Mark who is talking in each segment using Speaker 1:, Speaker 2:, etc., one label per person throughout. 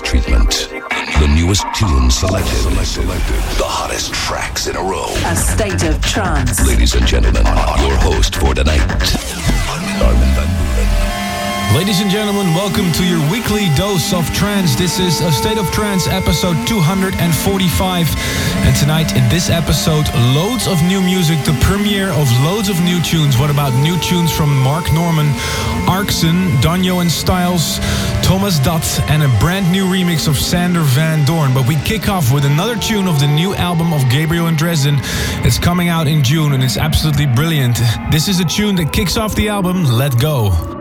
Speaker 1: treatment. The newest tunes selected. selected. The hottest tracks in a row.
Speaker 2: A state of trance.
Speaker 1: Ladies and gentlemen, your host for tonight, Armin van Buuren.
Speaker 3: Ladies and gentlemen, welcome to your weekly dose of trance. This is a State of Trance episode 245. And tonight in this episode, loads of new music, the premiere of loads of new tunes. What about new tunes from Mark Norman, Arksun, Danjo and Styles, Thomas Datt, and a brand new remix of Sander Van Doorn. But we kick off with another tune of the new album of Gabriel and Dresden. It's coming out in June and it's absolutely brilliant. This is a tune that kicks off the album, Let Go.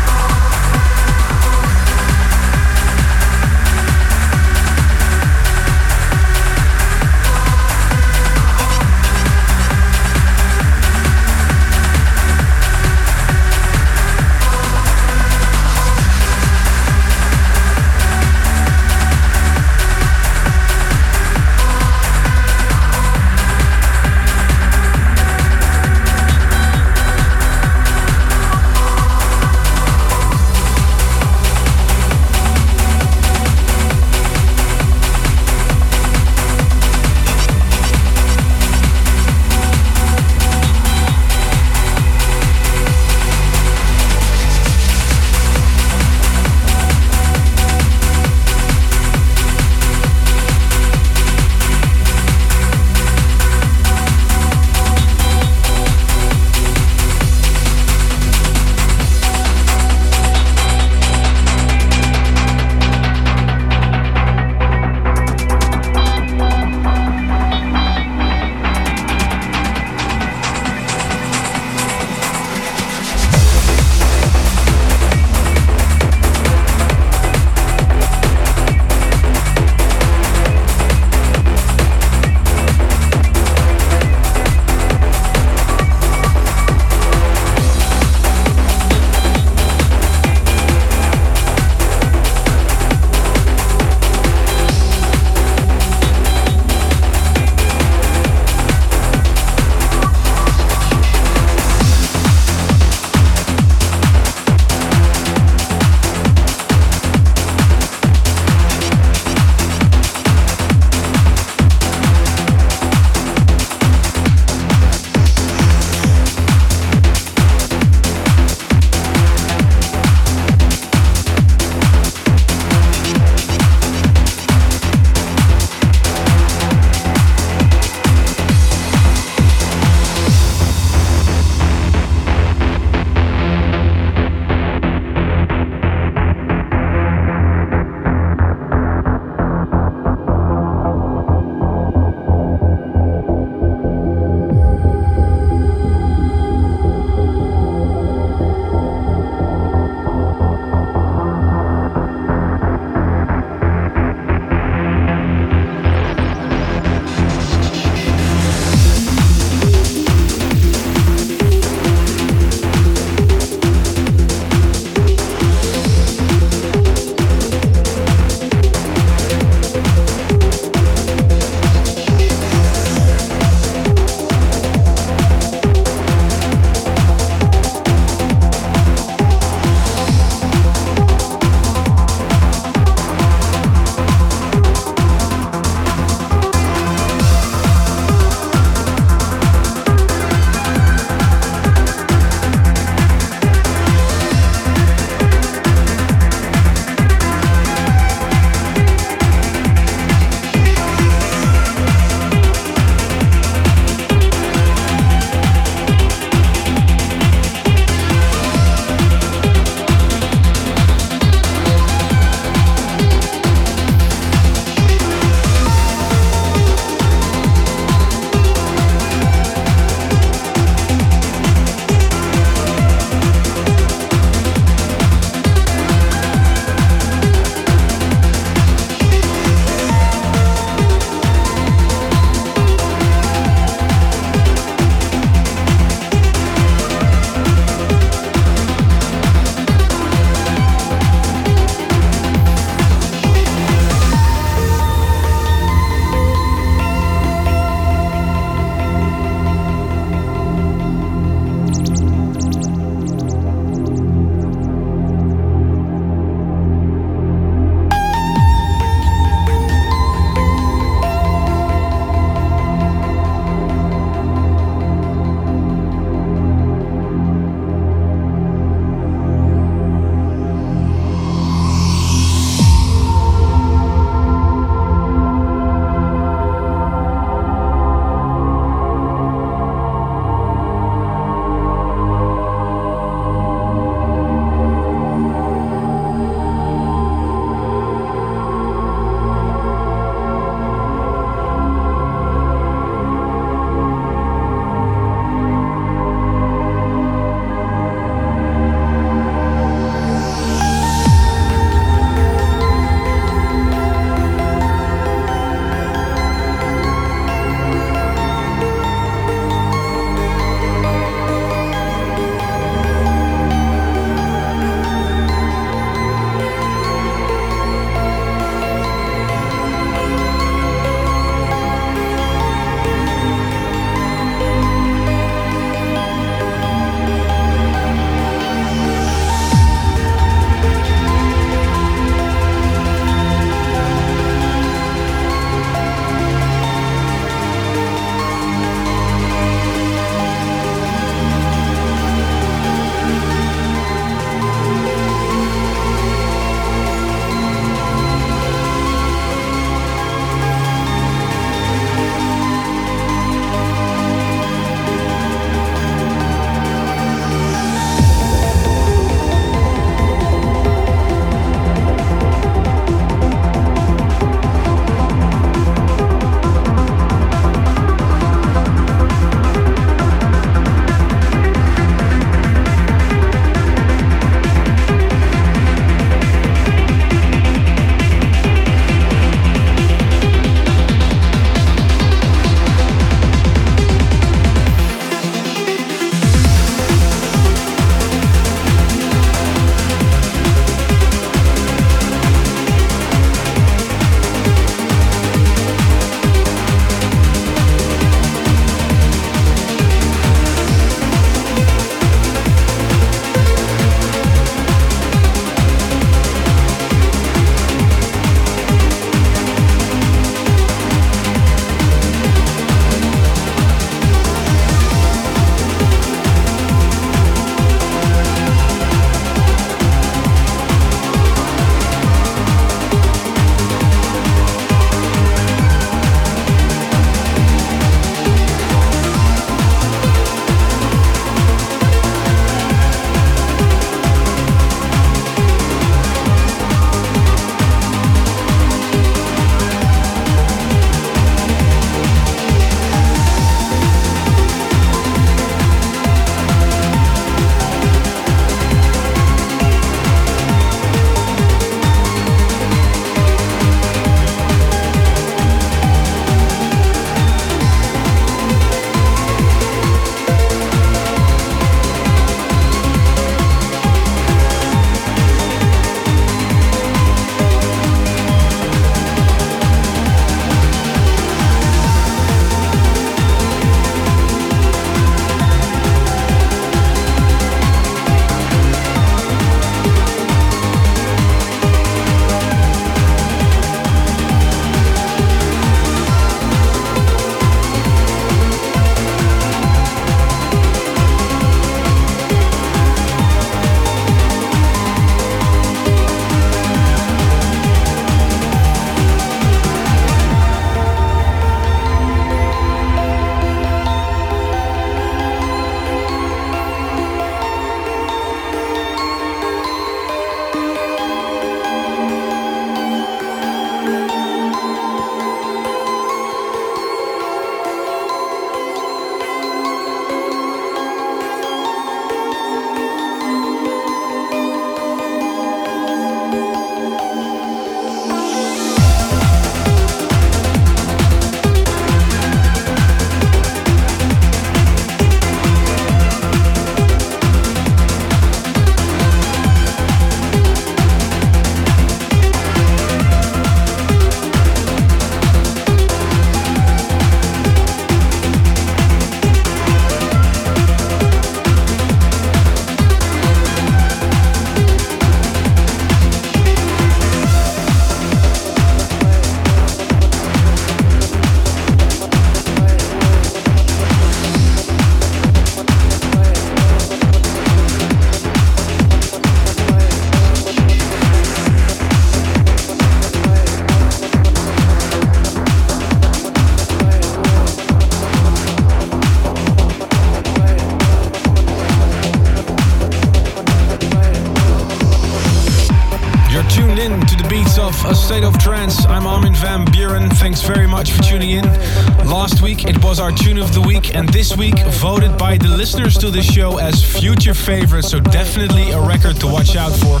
Speaker 3: To the show as future favorite, so definitely a record to watch out for.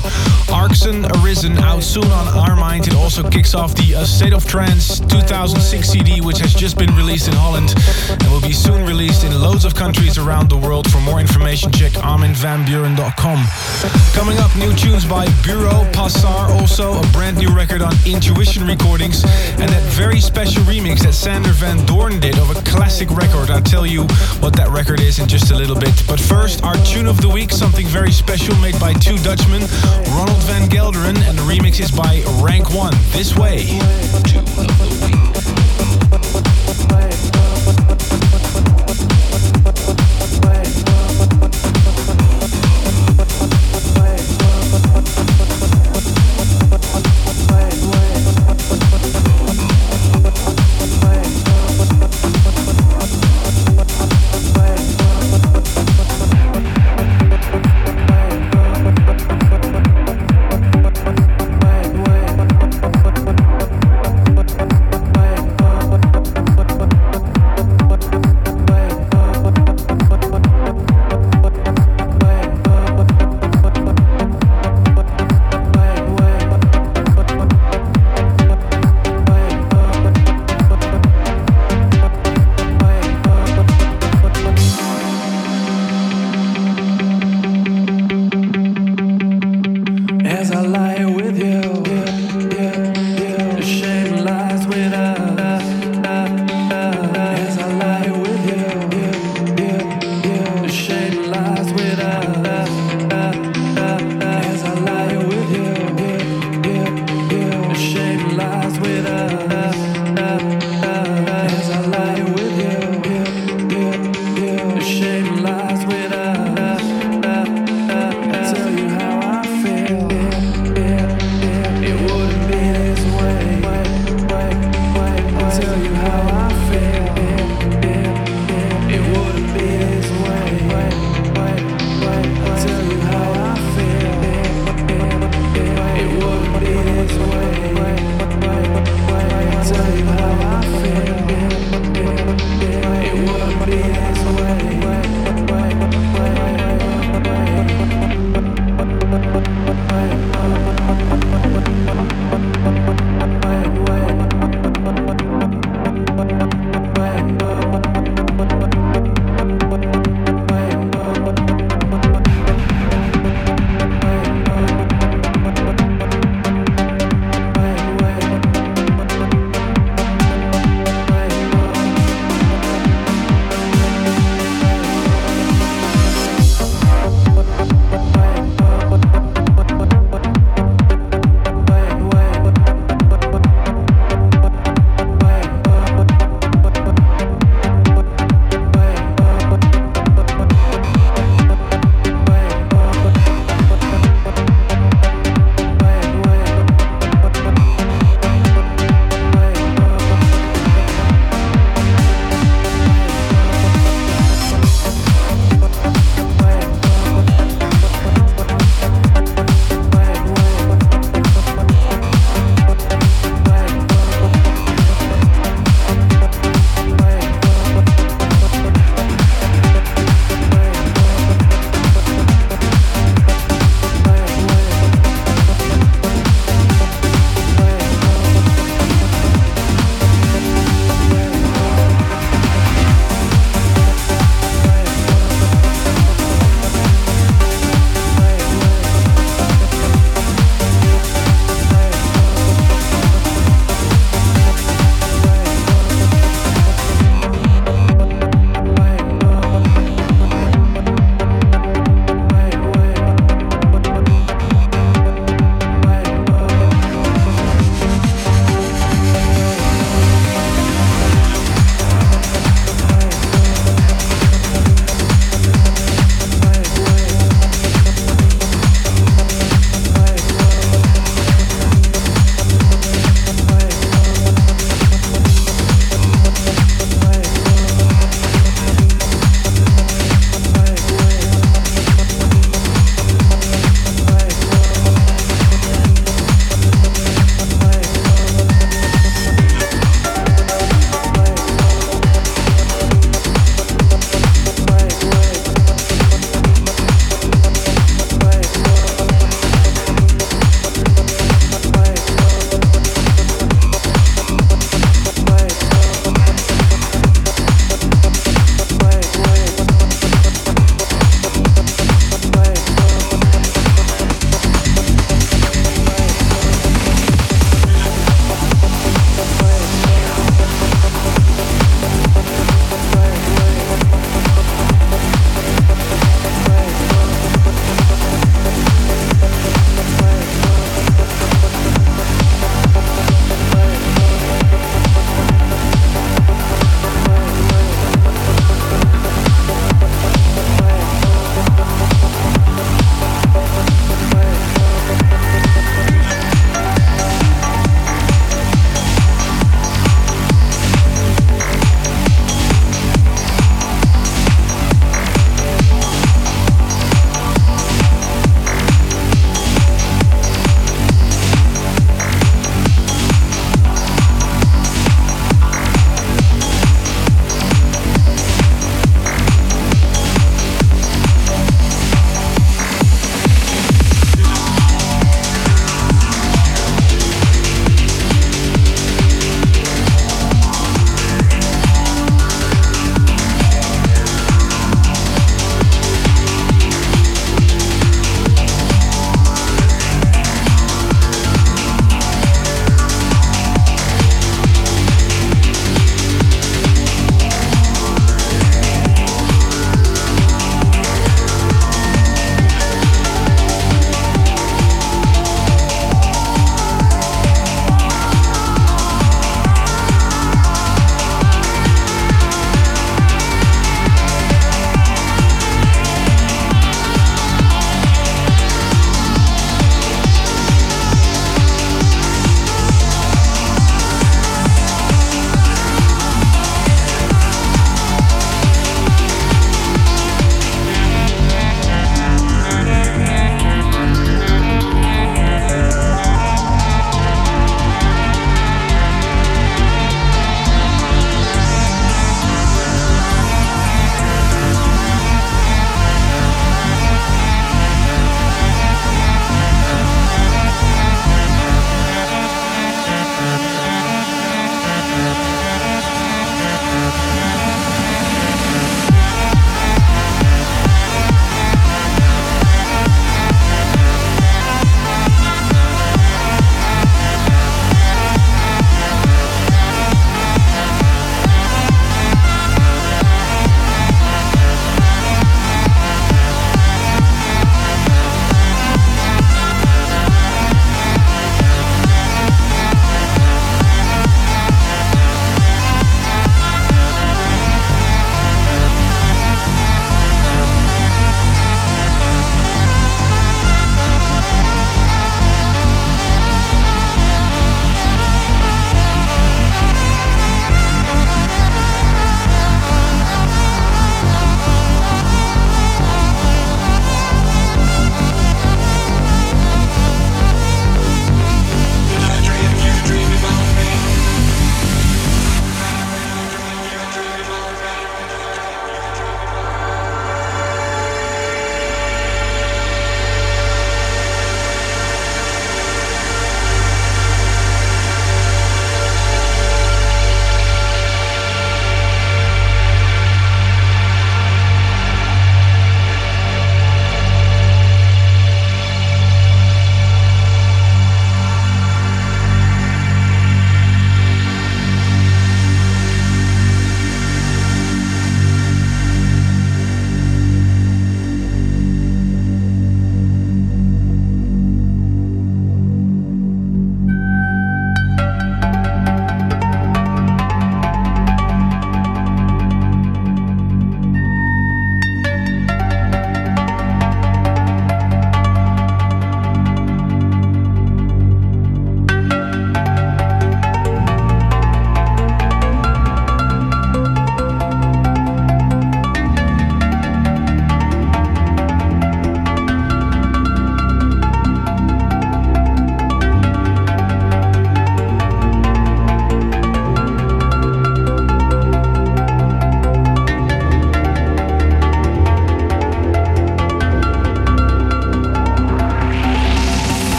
Speaker 3: Arksun Arisen out soon on Armind. It also kicks off the A State of Trance 2006 CD, which has just been released in Holland and will be soon released in loads of countries around the world. For more information, check arminvanbuuren.com. Coming up, new tunes by Bureau Passar, also a brand new record on Intuition Recordings, and that very special remix that Sander Van Doorn did of a classic record. I'll tell you what that record is in just a little bit. But first, our tune of the week, something very special made by two Dutchmen, Ronald van Gelderen, and the remix is by Rank One. This way.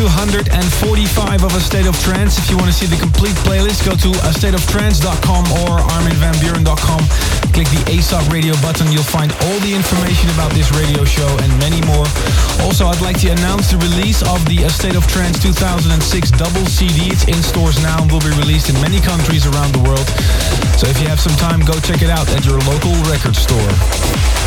Speaker 3: 245 of A State of Trance. If you want to see the complete playlist, go to uh, astateoftrance.com or arminvanbuuren.com. Click the ASOT radio button. You'll find all the information about this radio show and many more. Also, I'd like to announce the release of the A State of Trance 2006 double CD. It's in stores now and will be released in many countries around the world. So if you have some time, go check it out at your local record store.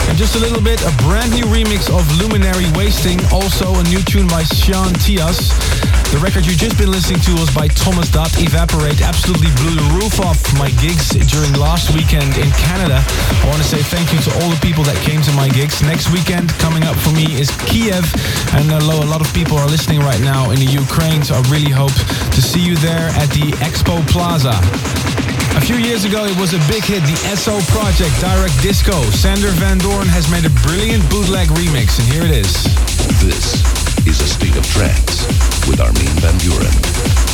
Speaker 3: And just a little bit, a brand new remix of Luminary Wasting, also a new tune by Sean Tyas. The record you just been listening to was by Thomas Datt Evaporate. Absolutely blew the roof off my gigs during last weekend in Canada. I want to say thank you to all the people that came to my gigs. Next weekend coming up for me is Kiev, and I know a lot of people are listening right now in the Ukraine, so I really hope to see you there at the Expo Plaza. A few years ago, it was a big hit, the SO project, Direct Disco. Sander Van Doorn has made a brilliant bootleg remix, and here it is.
Speaker 1: This is a state of trance with Armin van Buuren.